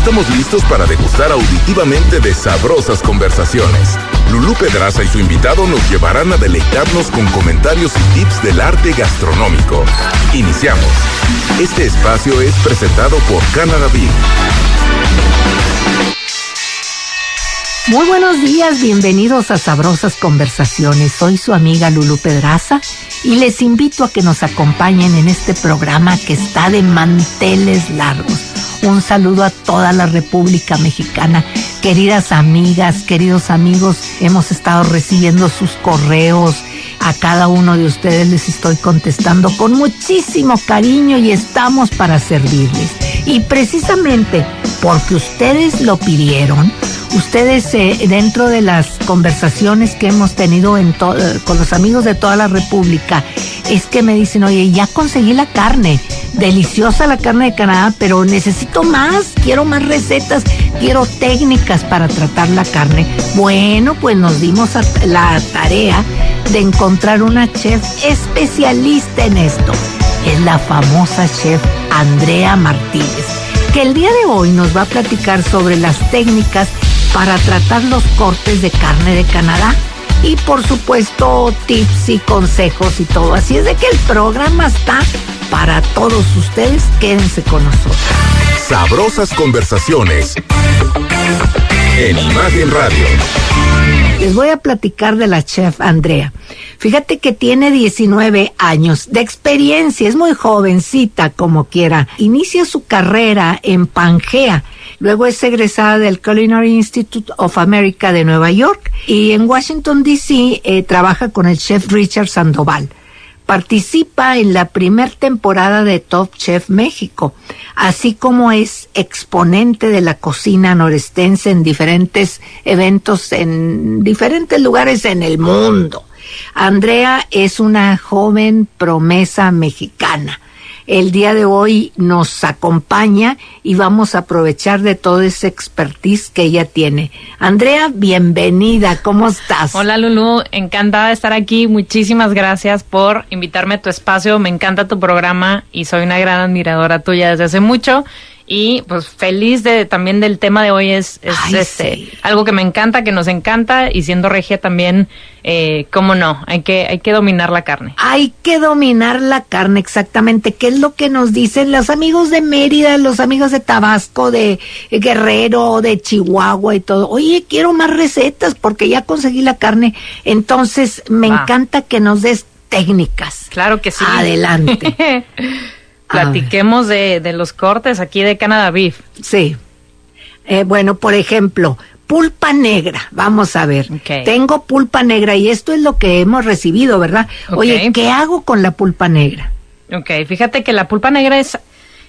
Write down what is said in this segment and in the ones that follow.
estamos listos para degustar auditivamente de sabrosas conversaciones. Lulú Pedraza y su invitado nos llevarán a deleitarnos con comentarios y tips del arte gastronómico. Iniciamos. Este espacio es presentado por Canada Beef. Muy buenos días, bienvenidos a Sabrosas Conversaciones. Soy su amiga Lulu Pedraza y les invito a que nos acompañen en este programa que está de manteles largos. Un saludo a toda la República Mexicana. Queridas amigas, queridos amigos, hemos estado recibiendo sus correos. A cada uno de ustedes les estoy contestando con muchísimo cariño y estamos para servirles. Y precisamente porque ustedes lo pidieron, ustedes eh, dentro de las conversaciones que hemos tenido en con los amigos de toda la República, es que me dicen, oye, ya conseguí la carne, deliciosa la carne de Canadá, pero necesito más, quiero más recetas, quiero técnicas para tratar la carne. Bueno, pues nos dimos la tarea de encontrar una chef especialista en esto. Es la famosa chef Andrea Martínez, que el día de hoy nos va a platicar sobre las técnicas para tratar los cortes de carne de Canadá y por supuesto tips y consejos y todo. Así es de que el programa está para todos ustedes. Quédense con nosotros. Sabrosas conversaciones en Imagen Radio. Les voy a platicar de la chef Andrea. Fíjate que tiene 19 años de experiencia, es muy jovencita como quiera. Inicia su carrera en Pangea Luego es egresada del Culinary Institute of America de Nueva York y en Washington, D.C. Eh, trabaja con el chef Richard Sandoval. Participa en la primer temporada de Top Chef México, así como es exponente de la cocina norestense en diferentes eventos en diferentes lugares en el mundo. Andrea es una joven promesa mexicana el día de hoy nos acompaña y vamos a aprovechar de todo ese expertise que ella tiene. Andrea, bienvenida, ¿cómo estás? Hola Lulu, encantada de estar aquí. Muchísimas gracias por invitarme a tu espacio. Me encanta tu programa y soy una gran admiradora tuya desde hace mucho y pues feliz de también del tema de hoy es, este algo que me encanta que nos encanta y siendo regia también eh, cómo no hay que hay que dominar la carne. Hay que dominar la carne exactamente qué es lo que nos dicen los amigos de Mérida los amigos de Tabasco de Guerrero de Chihuahua y todo. Oye quiero más recetas porque ya conseguí la carne. Entonces me encanta que nos des técnicas. Claro que sí. Adelante Platiquemos de, de, los cortes aquí de Canada Beef. Sí. Eh, bueno, por ejemplo, pulpa negra. Vamos a ver. Tengo pulpa negra y esto es lo que hemos recibido, ¿verdad? Oye, ¿qué hago con la pulpa negra? Ok, fíjate que la pulpa negra es,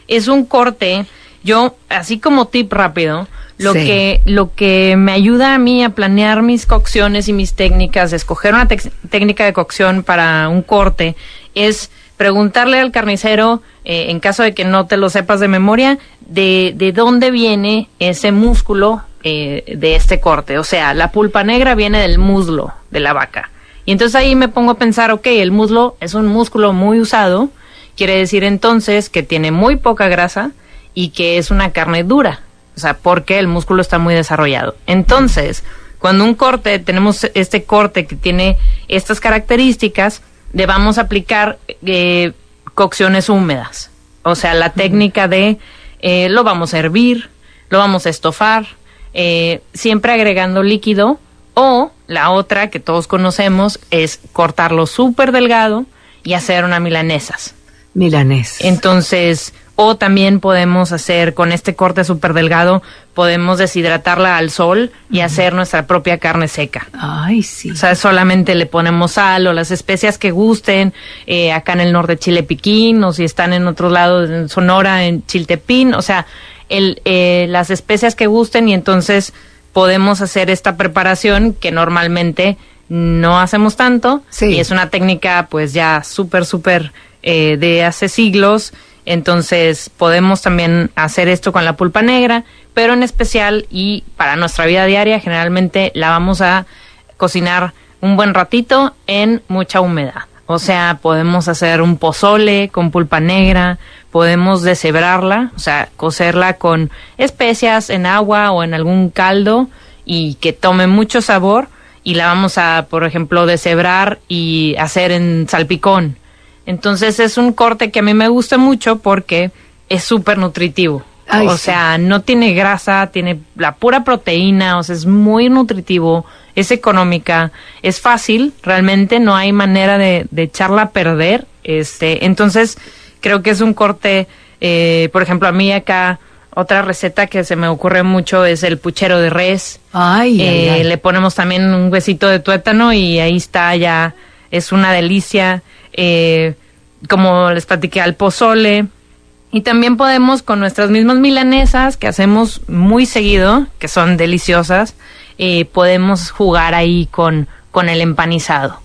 es un corte. Yo, así como tip rápido, lo que lo que me ayuda a mí a planear mis cocciones y mis técnicas, escoger una técnica de cocción para un corte, es preguntarle al carnicero, eh, en caso de que no te lo sepas de memoria, de, de dónde viene ese músculo eh, de este corte. O sea, la pulpa negra viene del muslo de la vaca. Y entonces ahí me pongo a pensar, ok, el muslo es un músculo muy usado, quiere decir entonces que tiene muy poca grasa y que es una carne dura. O sea, porque el músculo está muy desarrollado. Entonces, cuando un corte, tenemos este corte que tiene estas características, a aplicar eh, cocciones húmedas. O sea, la técnica de eh, lo vamos a hervir, lo vamos a estofar, eh, siempre agregando líquido. O la otra que todos conocemos es cortarlo súper delgado y hacer una milanesas. Milanes. Entonces, o también podemos hacer con este corte súper delgado, podemos deshidratarla al sol y hacer nuestra propia carne seca. Ay, sí. O sea, solamente le ponemos sal o las especias que gusten, eh, acá en el norte chile piquín, o si están en otro lado, en Sonora, en chiltepín, o sea, el, eh, las especias que gusten y entonces podemos hacer esta preparación que normalmente no hacemos tanto. Sí. Y es una técnica pues ya súper, súper eh, de hace siglos entonces podemos también hacer esto con la pulpa negra, pero en especial y para nuestra vida diaria generalmente la vamos a cocinar un buen ratito en mucha humedad. O sea, podemos hacer un pozole con pulpa negra, podemos deshebrarla, o sea, cocerla con especias en agua o en algún caldo y que tome mucho sabor y la vamos a, por ejemplo, deshebrar y hacer en salpicón. Entonces es un corte que a mí me gusta mucho porque es súper nutritivo. o sea, no tiene grasa, tiene la pura proteína, o sea, es muy nutritivo, es económica, es fácil, realmente no hay manera de, de echarla a perder. Este, entonces, creo que es un corte, eh, por ejemplo, a mí acá otra receta que se me ocurre mucho es el puchero de res. Ay, eh, Le ponemos también un huesito de tuétano y ahí está ya, es una delicia. Eh, como les platiqué al pozole. Y también podemos con nuestras mismas milanesas que hacemos muy seguido, que son deliciosas, eh, podemos jugar ahí con, con el empanizado.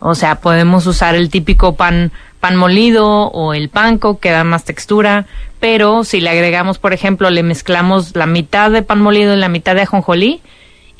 O sea, podemos usar el típico pan, pan molido o el panco que da más textura, pero si le agregamos, por ejemplo, le mezclamos la mitad de pan molido y la mitad de ajonjolí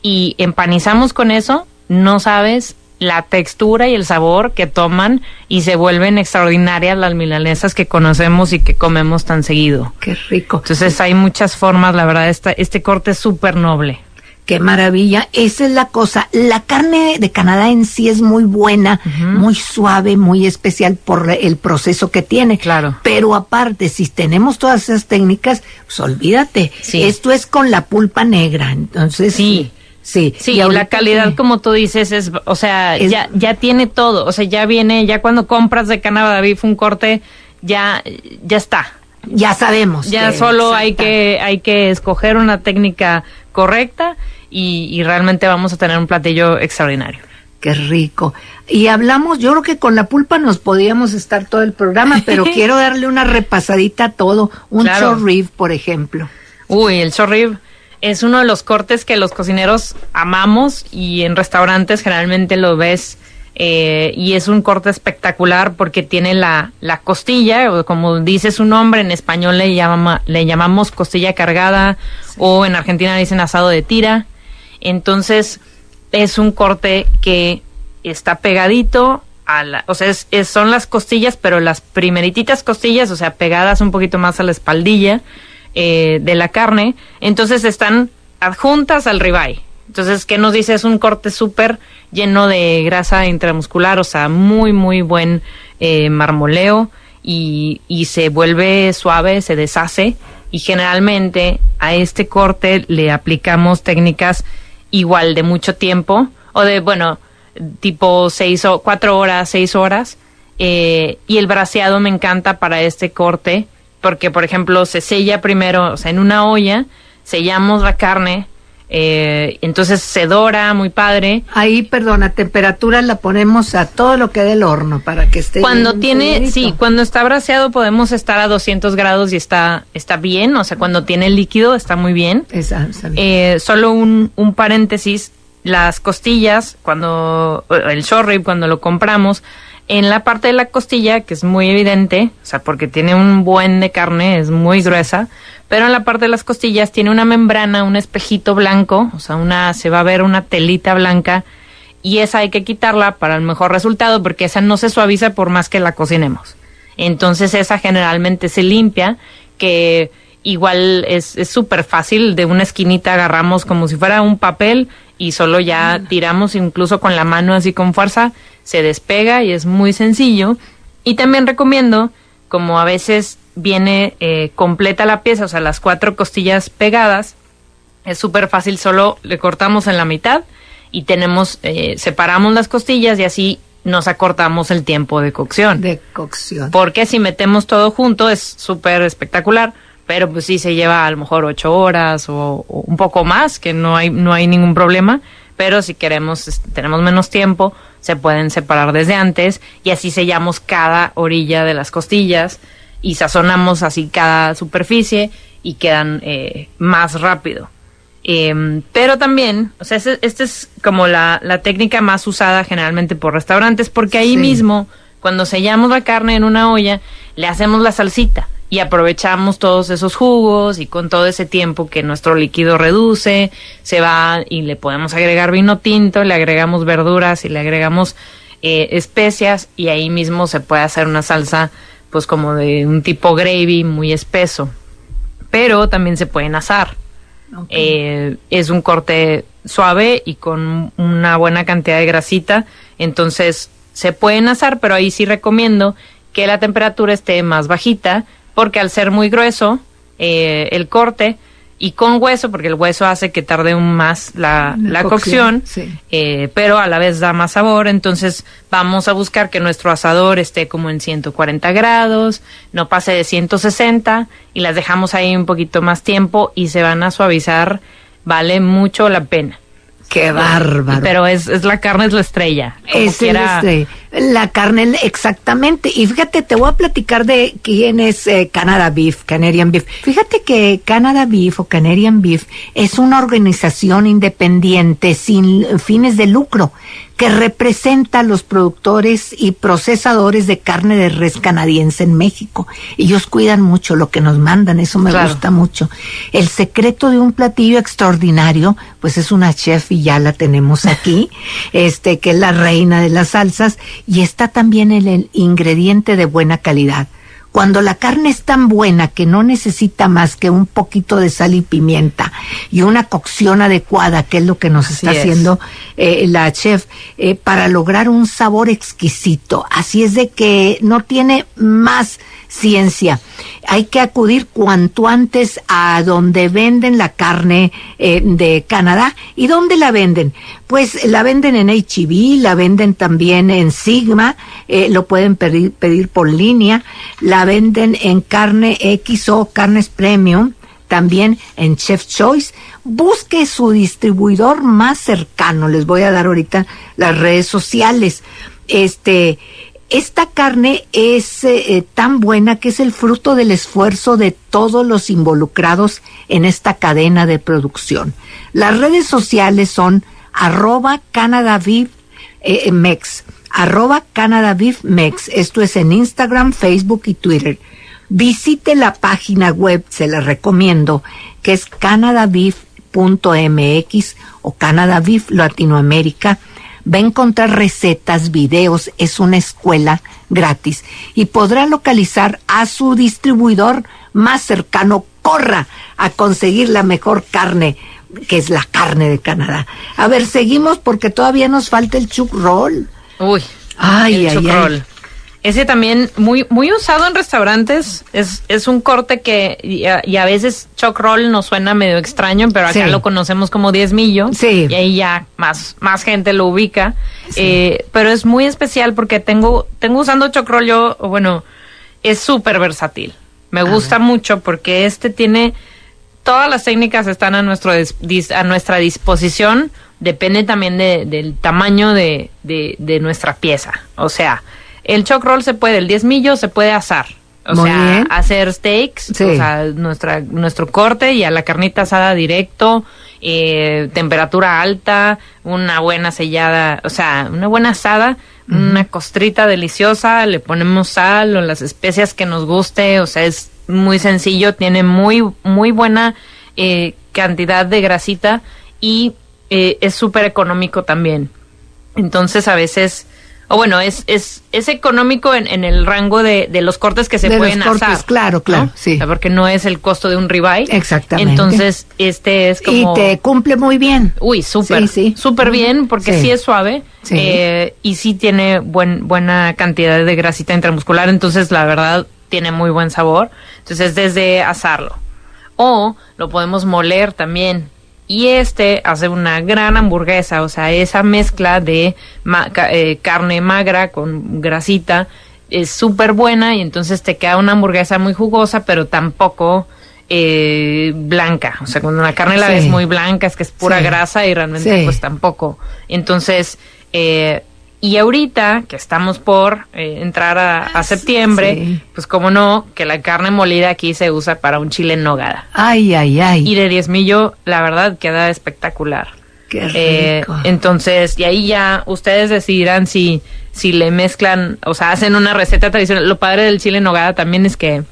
y empanizamos con eso, no sabes la textura y el sabor que toman y se vuelven extraordinarias las milanesas que conocemos y que comemos tan seguido. Qué rico. Entonces hay muchas formas, la verdad, esta, este corte es súper noble. Qué maravilla. Esa es la cosa. La carne de Canadá en sí es muy buena, muy suave, muy especial por el proceso que tiene. Claro. Pero aparte, si tenemos todas esas técnicas, pues olvídate. Esto es con la pulpa negra. Entonces. Sí. Sí, sí, y la calidad, como tú dices, es, o sea, ya, ya tiene todo, o sea, ya viene, ya cuando compras de Canadá Beef un corte, ya, ya está. Ya sabemos. Ya solo hay que, hay que escoger una técnica correcta y, realmente vamos a tener un platillo extraordinario. Qué rico. Y hablamos, yo creo que con la pulpa nos podíamos estar todo el programa, pero quiero darle una repasadita a todo. Un claro. por ejemplo. Uy, el chorrib es uno de los cortes que los cocineros amamos y en restaurantes generalmente lo ves eh, y es un corte espectacular porque tiene la, la costilla, o como dice su nombre, en español le, llama, le llamamos costilla cargada o en Argentina le dicen asado de tira. Entonces es un corte que está pegadito a la, o sea, son las costillas, pero las primerititas costillas, o sea, pegadas un poquito más a la espaldilla eh, de la carne, entonces están adjuntas al ribeye. Entonces, ¿qué nos dice? Es un corte súper lleno de grasa intramuscular, o sea, muy, muy buen eh, marmoleo y, y se vuelve suave, se deshace y generalmente a este corte le aplicamos técnicas igual de mucho tiempo o de, bueno, tipo seis o cuatro horas, seis horas. Eh, y el braseado me encanta para este corte porque, por ejemplo, se sella primero, o sea, en una olla, sellamos la carne, eh, entonces se dora, muy padre. Ahí, perdón, a temperatura la ponemos a todo lo que del horno para que esté. Cuando tiene, sí, cuando está braseado podemos estar a 200 grados y está, está bien, o sea, cuando tiene líquido está muy bien. Está, bien. Eh, solo un, un paréntesis, las costillas, cuando, el short rib, cuando lo compramos, en la parte de la costilla, que es muy evidente, o sea, porque tiene un buen de carne, es muy gruesa, pero en la parte de las costillas tiene una membrana, un espejito blanco, o sea, una, se va a ver una telita blanca, y esa hay que quitarla para el mejor resultado, porque esa no se suaviza por más que la cocinemos. Entonces esa generalmente se limpia, que igual es súper fácil, de una esquinita agarramos como si fuera un papel y solo ya tiramos incluso con la mano así con fuerza se despega y es muy sencillo. Y también recomiendo, como a veces viene eh, completa la pieza, o sea, las cuatro costillas pegadas, es súper fácil, solo le cortamos en la mitad y tenemos, eh, separamos las costillas y así nos acortamos el tiempo de cocción. De cocción. Porque si metemos todo junto es súper espectacular, pero pues sí se lleva a lo mejor ocho horas o, o, un poco más, que no hay, no hay ningún problema pero si queremos, tenemos menos tiempo, se pueden separar desde antes y así sellamos cada orilla de las costillas y sazonamos así cada superficie y quedan eh, más rápido. Em, pero también, o sea, esta es como la, la, técnica más usada generalmente por restaurantes porque ahí mismo, cuando sellamos la carne en una olla, le hacemos la salsita y aprovechamos todos esos jugos y con todo ese tiempo que nuestro líquido reduce, se va y le podemos agregar vino tinto, le agregamos verduras y le agregamos eh, especias y ahí mismo se puede hacer una salsa pues como de un tipo gravy muy espeso. Pero también se pueden asar. Eh, es un corte suave y con una buena cantidad de grasita, entonces se pueden asar, pero ahí sí recomiendo que la temperatura esté más bajita, porque al ser muy grueso eh, el corte, y con hueso, porque el hueso hace que tarde un más la, la, cocción, eh, pero a la vez da más sabor. Entonces vamos a buscar que nuestro asador esté como en 140 grados, no pase de 160 y las dejamos ahí un poquito más tiempo y se van a suavizar. Vale mucho la pena. Qué bárbaro. Pero es, es la carne, es la estrella. Es la, la carne, exactamente. Y fíjate, te voy a platicar de quién es eh, Canada Beef, Canadian Beef. Fíjate que Canada Beef o Canadian Beef es una organización independiente sin fines de lucro que representa a los productores y procesadores de carne de res canadiense en México. Ellos cuidan mucho lo que nos mandan, eso me gusta mucho. El secreto de un platillo extraordinario, pues es una chef y ya la tenemos aquí, este, que es la reina de las salsas, y está también el ingrediente de buena calidad cuando la carne es tan buena que no necesita más que un poquito de sal y pimienta y una cocción adecuada, que es lo que nos está haciendo eh, la chef, eh, para lograr un sabor exquisito. Así es de que no tiene más ciencia. Hay que acudir cuanto antes a donde venden la carne eh, de Canadá. ¿Y dónde la venden? Pues la venden en HB, la venden también en Sigma, lo pueden pedir, pedir por línea, la venden en carne X o carnes premium, también en Chef Choice. Busque su distribuidor más cercano. Les voy a dar ahorita las redes sociales. Este, esta carne es eh, eh, tan buena que es el fruto del esfuerzo de todos los involucrados en esta cadena de producción. Las redes sociales son arroba CanadaVivMex, eh, Mex, arroba CanadaVivMex. Esto es en Instagram, Facebook y Twitter. Visite la página web, se la recomiendo, que es canadaviv.mx o Canadaviv Latinoamérica va a encontrar recetas, videos, es una escuela gratis y podrá localizar a su distribuidor más cercano. Corra a conseguir la mejor carne, que es la carne de Canadá. A ver, seguimos porque todavía nos falta el chuck roll. Uy, ay, el ay, roll. Ese también muy muy usado en restaurantes. Es, es un corte que y a, veces choc roll nos suena medio extraño, pero acá lo conocemos como diezmillo. Sí. Y ahí ya más, más gente lo ubica. Eh, pero es muy especial porque tengo, tengo usando choc roll yo, bueno, es súper versátil. Me gusta mucho porque este tiene todas las técnicas están a nuestro a nuestra disposición. Depende también de, del tamaño de, de, de nuestra pieza. O sea, el choc roll se puede, el diezmillo se puede asar. O sea, hacer steaks, o sea, nuestra, nuestro corte y a la carnita asada directo, eh, temperatura alta, una buena sellada, o sea, una buena asada, una costrita deliciosa, le ponemos sal o las especias que nos guste, o sea, es muy sencillo, tiene muy, muy buena eh, cantidad de grasita y eh, es súper económico también. Entonces, a veces o bueno, es, es, es económico en, en el rango de, de, los cortes que se de pueden los cortes, Claro, claro, sí. Porque no es el costo de un ribeye. Exactamente. Entonces, este es como... Y te cumple muy bien. Uy, súper, sí, súper bien, porque sí. es suave eh, y sí tiene buen, buena cantidad de grasita intramuscular, entonces la verdad tiene muy buen sabor. Entonces, desde asarlo. O lo podemos moler también y este hace una gran hamburguesa, o sea, esa mezcla de eh, carne magra con grasita es súper buena y entonces te queda una hamburguesa muy jugosa, pero tampoco eh, blanca. O sea, cuando la carne la ves muy blanca es que es pura grasa y realmente pues tampoco. Entonces, eh, y ahorita que estamos por eh, entrar a, septiembre, pues como no, que la carne molida aquí se usa para un chile en nogada. Ay, ay, ay. Y de diezmillo, la verdad, queda espectacular. Qué eh, rico. entonces, y ahí ya ustedes decidirán si, si le mezclan, o sea, hacen una receta tradicional. Lo padre del chile en nogada también es que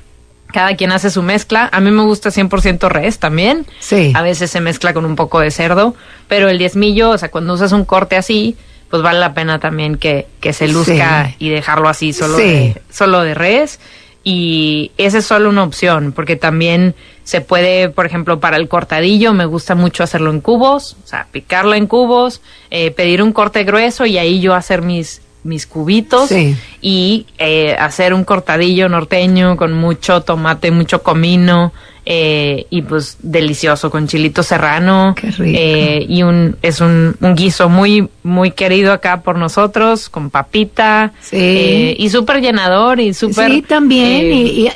cada quien hace su mezcla. A mí me gusta 100% res también. Sí. A veces se mezcla con un poco de cerdo, pero el diezmillo, o sea, cuando usas un corte así, pues vale la pena también que, que se luzca y dejarlo así solo, de, solo de res. Y esa es solo una opción, porque también se puede, por ejemplo, para el cortadillo, me gusta mucho hacerlo en cubos, o sea, picarlo en cubos, eh, pedir un corte grueso y ahí yo hacer mis, mis cubitos y eh, hacer un cortadillo norteño con mucho tomate, mucho comino, eh, y pues delicioso con chilito serrano Qué rico. Eh, y un es un, un, guiso muy muy querido acá por nosotros con papita sí. eh, y súper llenador y súper sí también y, y,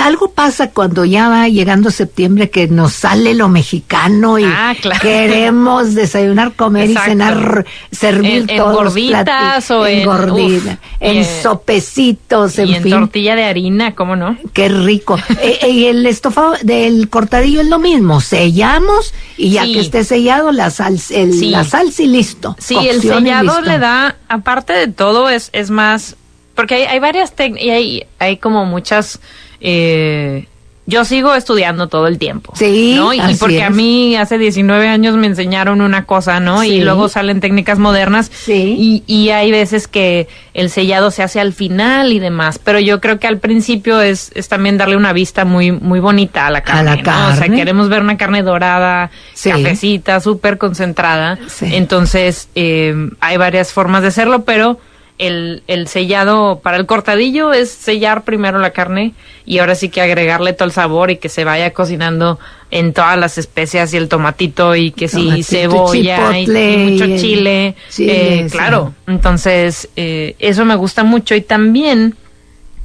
algo pasa cuando ya va llegando septiembre que nos sale lo mexicano y ah, claro. queremos desayunar comer Exacto. y cenar servir en, todos en gorditas o en, en gordita, uf, en sopecitos en, y en fin tortilla de harina cómo no qué rico eh, y el estofado del cortadillo es lo mismo, sellamos y ya Sí. que esté sellado la sal, el, Sí. la salsa y listo. Sí, el sellado le da, aparte de todo, es, es más, porque hay, hay varias técnicas, y hay, hay como muchas, eh, yo sigo estudiando todo el tiempo. Sí, ¿no? Y así porque a mí hace 19 años me enseñaron una cosa, ¿no? Sí. Y luego salen técnicas modernas. Sí. Y, y hay veces que el sellado se hace al final y demás. Pero yo creo que al principio es, es también darle una vista muy, muy bonita a la carne. la ¿no? O sea, carne. queremos ver una carne dorada, Sí. cafecita, súper concentrada. Sí. Entonces, eh, hay varias formas de hacerlo, pero el, el sellado para el cortadillo es sellar primero la carne y ahora sí que agregarle todo el sabor y que se vaya cocinando en todas las especias y el tomatito y que sí, Tomatito, cebolla y, mucho chile. eh, sí. claro, entonces eh, eso me gusta mucho y también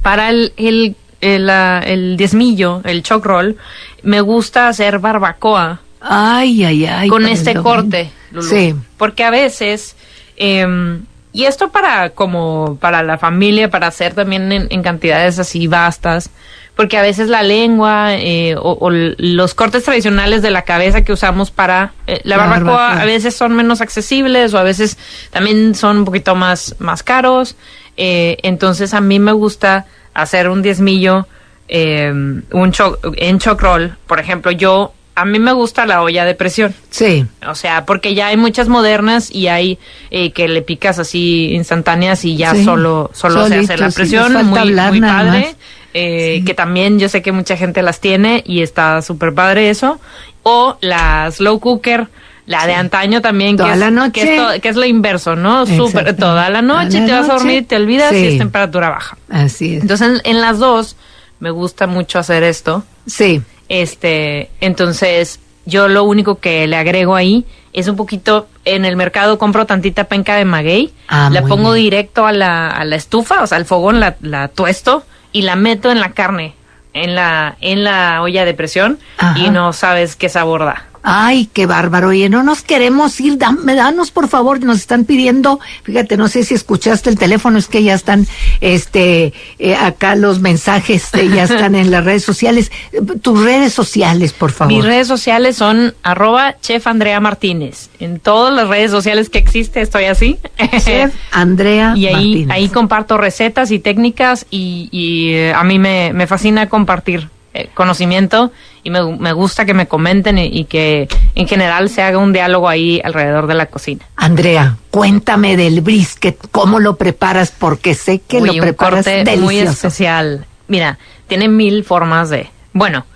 para el, el, el, el diezmillo, el choc roll, me gusta hacer barbacoa Ay, ay, ay. con este corte, Lulú. Sí. Porque a veces, eh, y esto para como para la familia, para hacer también en, en cantidades así vastas, porque a veces la lengua eh, o, los cortes tradicionales de la cabeza que usamos para eh, la, La barbacoa, barbacoa. a veces son menos accesibles o a veces también son un poquito más, más caros. Eh, entonces a mí me gusta hacer un diezmillo eh, un cho- en choc roll. Por ejemplo, yo, a mí me gusta la olla de presión. Sí. O sea, porque ya hay muchas modernas y hay eh, que le picas así instantáneas y ya Sí. solo solo se hace la sí, presión, muy, padre. eh, Sí. Que también yo sé que mucha gente las tiene y está súper padre eso. O la slow cooker, la de antaño también, Toda que, es, la noche. que, es to- que es lo inverso, ¿no? Exacto. toda la noche, Toda la te vas a dormir, te olvidas y es temperatura baja. Así es. Entonces, en, en las dos me gusta mucho hacer esto. Sí. Este, entonces, yo lo único que le agrego ahí es un poquito, en el mercado compro tantita penca de maguey, Ah, la pongo bien. directo a la, a la estufa, o sea, al fogón, la, la tuesto y la meto en la carne, en la, en la olla de presión Ajá. y no sabes qué sabor da. Ay, qué bárbaro. Oye, no nos queremos ir. Dame, danos, por favor. Nos están pidiendo. Fíjate, no sé si escuchaste el teléfono. Es que ya están, este, eh, acá los mensajes eh, ya están en las redes sociales. Tus redes sociales, por favor. Mis redes sociales son arroba chef Andrea Martínez. En todas las redes sociales que existe estoy así. Chef Andrea Y ahí, Martínez. ahí comparto recetas y técnicas y, y, eh, a mí me, me fascina compartir eh, conocimiento y me, me gusta que me comenten y, y que en general se haga un diálogo ahí alrededor de la cocina. Andrea, cuéntame del brisket, cómo lo preparas, porque sé que Uy, lo un preparas corte delicioso. muy especial. Mira, tiene mil formas de... Bueno,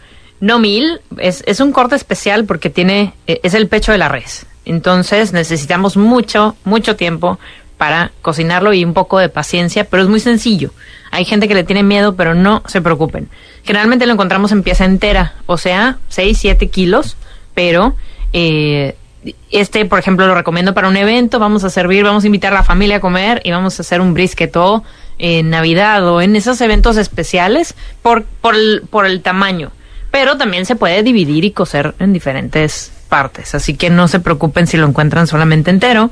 no mil, es, es un corte especial porque tiene... eh, es el pecho de la res. Entonces necesitamos mucho, mucho tiempo para cocinarlo y un poco de paciencia, pero es muy sencillo. Hay gente que le tiene miedo, pero no se preocupen. Generalmente lo encontramos en pieza entera, o sea, 6, 7 kilos, pero eh, este, por ejemplo, lo recomiendo para un evento, vamos a servir, vamos a invitar a la familia a comer y vamos a hacer un brisket o en Navidad o en esos eventos especiales por, por, el, por el tamaño. Pero también se puede dividir y cocer en diferentes partes, así que no se preocupen si lo encuentran solamente entero.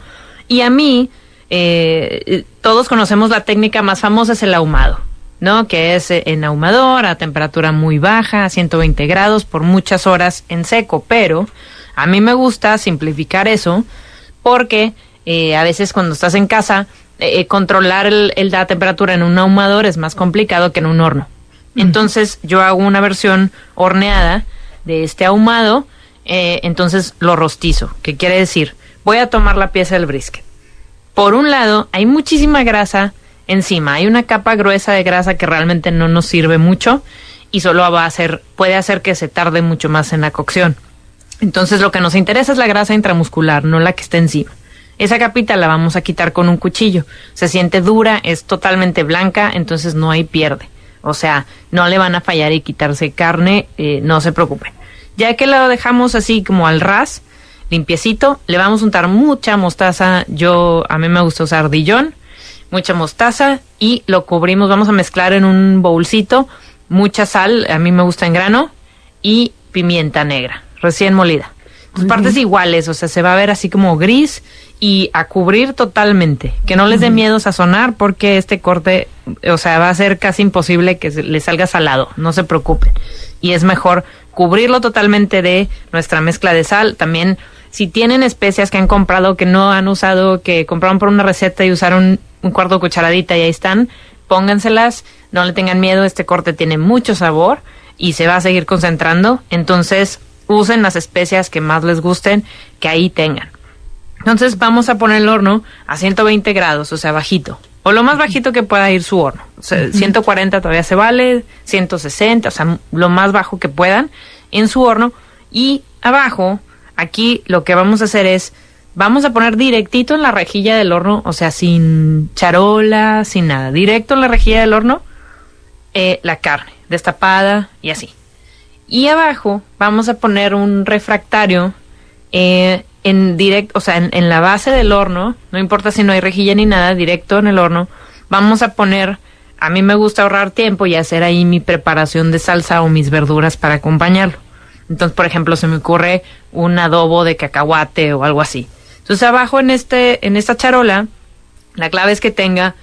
Y a mí, eh, todos conocemos la técnica más famosa, es el ahumado. ¿no? Que es eh, en ahumador a temperatura muy baja, a 120 grados por muchas horas en seco, pero a mí me gusta simplificar eso porque eh, a veces cuando estás en casa eh, controlar el, el- la temperatura en un ahumador es más complicado que en un horno. Entonces yo hago una versión horneada de este ahumado, eh, entonces lo rostizo, que quiere decir, voy a tomar la pieza del brisket, por un lado, hay muchísima grasa encima. Hay una capa gruesa de grasa que realmente no nos sirve mucho y solo va a hacer, puede hacer que se tarde mucho más en la cocción. Entonces lo que nos interesa es la grasa intramuscular, no la que está encima. Esa capita la vamos a quitar con un cuchillo. Se siente dura, es totalmente blanca, entonces no hay pierde. O sea, no le van a fallar y quitarse carne, eh, no se preocupen. Ya que lo dejamos así como al ras, limpiecito, le vamos a untar mucha mostaza. Yo, a mí me gusta usar Dijon, mucha mostaza y lo cubrimos. Vamos a mezclar en un bowlcito mucha sal, a mí me gusta en grano, y pimienta negra, recién molida. partes iguales, o sea, se va a ver así como gris y a cubrir totalmente. Que no les dé miedo sazonar porque este corte, o sea, va a ser casi imposible que le salga salado, no se preocupen. Y es mejor cubrirlo totalmente de nuestra mezcla de sal. También, si tienen especias que han comprado, que no han usado, que compraron por una receta y usaron un cuarto de cucharadita y ahí están, pónganselas, no le tengan miedo, este corte tiene mucho sabor y se va a seguir concentrando. Entonces, usen las especias que más les gusten, que ahí tengan. Entonces vamos a poner el horno a 120 grados, o sea, bajito. O lo más bajito que pueda ir su horno. O sea, 140 todavía se vale, 160, o sea, lo más bajo que puedan en su horno. Y abajo, aquí lo que vamos a hacer es, vamos a poner directito en la rejilla del horno, o sea, sin charola, sin nada. Directo en la rejilla del horno, eh, la carne, destapada y así. Y abajo vamos a poner un refractario eh, en directo, o sea, en, la base del horno, no importa si no hay rejilla ni nada, directo en el horno, vamos a poner, a mí me gusta ahorrar tiempo y hacer ahí mi preparación de salsa o mis verduras para acompañarlo. Entonces, por ejemplo, se me ocurre un adobo de cacahuate o algo así. Entonces, abajo en este, en esta charola, la clave es que tenga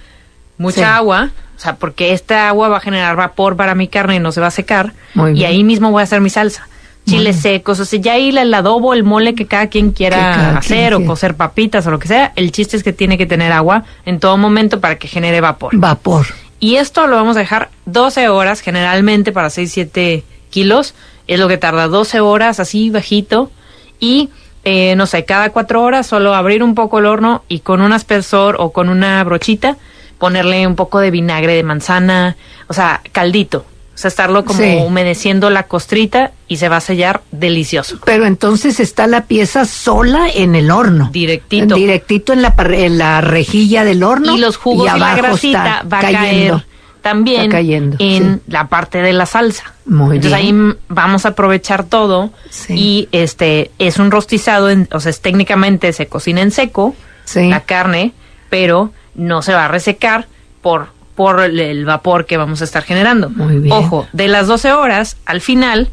mucha agua, o sea, porque esta agua va a generar vapor para mi carne y no se va a secar. y ahí mismo voy a hacer mi salsa chiles secos, o sea, ya ahí el adobo, el mole que cada quien quiera hacer o cocer papitas o lo que sea, el chiste es que tiene que tener agua en todo momento para que genere vapor. Vapor. Y esto lo vamos a dejar 12 horas, generalmente para 6, 7 kilos, es lo que tarda 12 horas así bajito y eh, no sé, cada 4 horas solo abrir un poco el horno y con un aspersor o con una brochita ponerle un poco de vinagre de manzana, o sea, caldito, o sea, estarlo como humedeciendo la costrita y se va a sellar delicioso. Pero entonces está la pieza sola en el horno. Directito. Directito en la, en la rejilla del horno. Y los jugos y, la grasita va a caer también en la parte de la salsa. Muy Entonces ahí vamos a aprovechar todo y este es un rostizado, o sea, es, técnicamente se cocina en seco la carne, pero no se va a resecar por por el vapor que vamos a estar generando. Ojo, de las 12 horas, al final,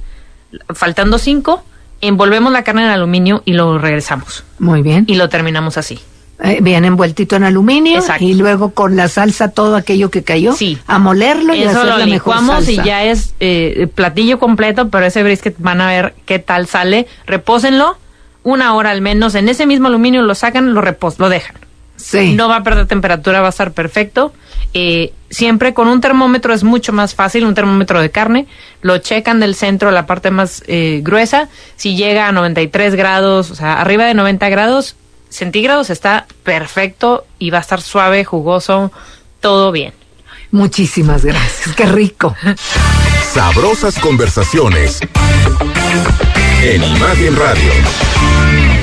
faltando 5, envolvemos la carne en aluminio y lo regresamos. Muy bien. Y lo terminamos así. Eh, bien envueltito en aluminio y luego con la salsa todo aquello que cayó sí. a molerlo y Eso hacer lo la licuamos y ya es eh, platillo completo pero ese brisket van a ver qué tal sale. Repósenlo una hora al menos. En ese mismo aluminio lo sacan lo repos lo dejan. Sí. no va a perder temperatura va a estar perfecto. Eh, siempre con un termómetro es mucho más fácil, un termómetro de carne, lo checan del centro, la parte más eh, gruesa, si llega a 93 grados, o sea, arriba de 90 grados centígrados está perfecto y va a estar suave, jugoso, todo bien. Muchísimas gracias, qué rico. Sabrosas conversaciones en Imagen Radio.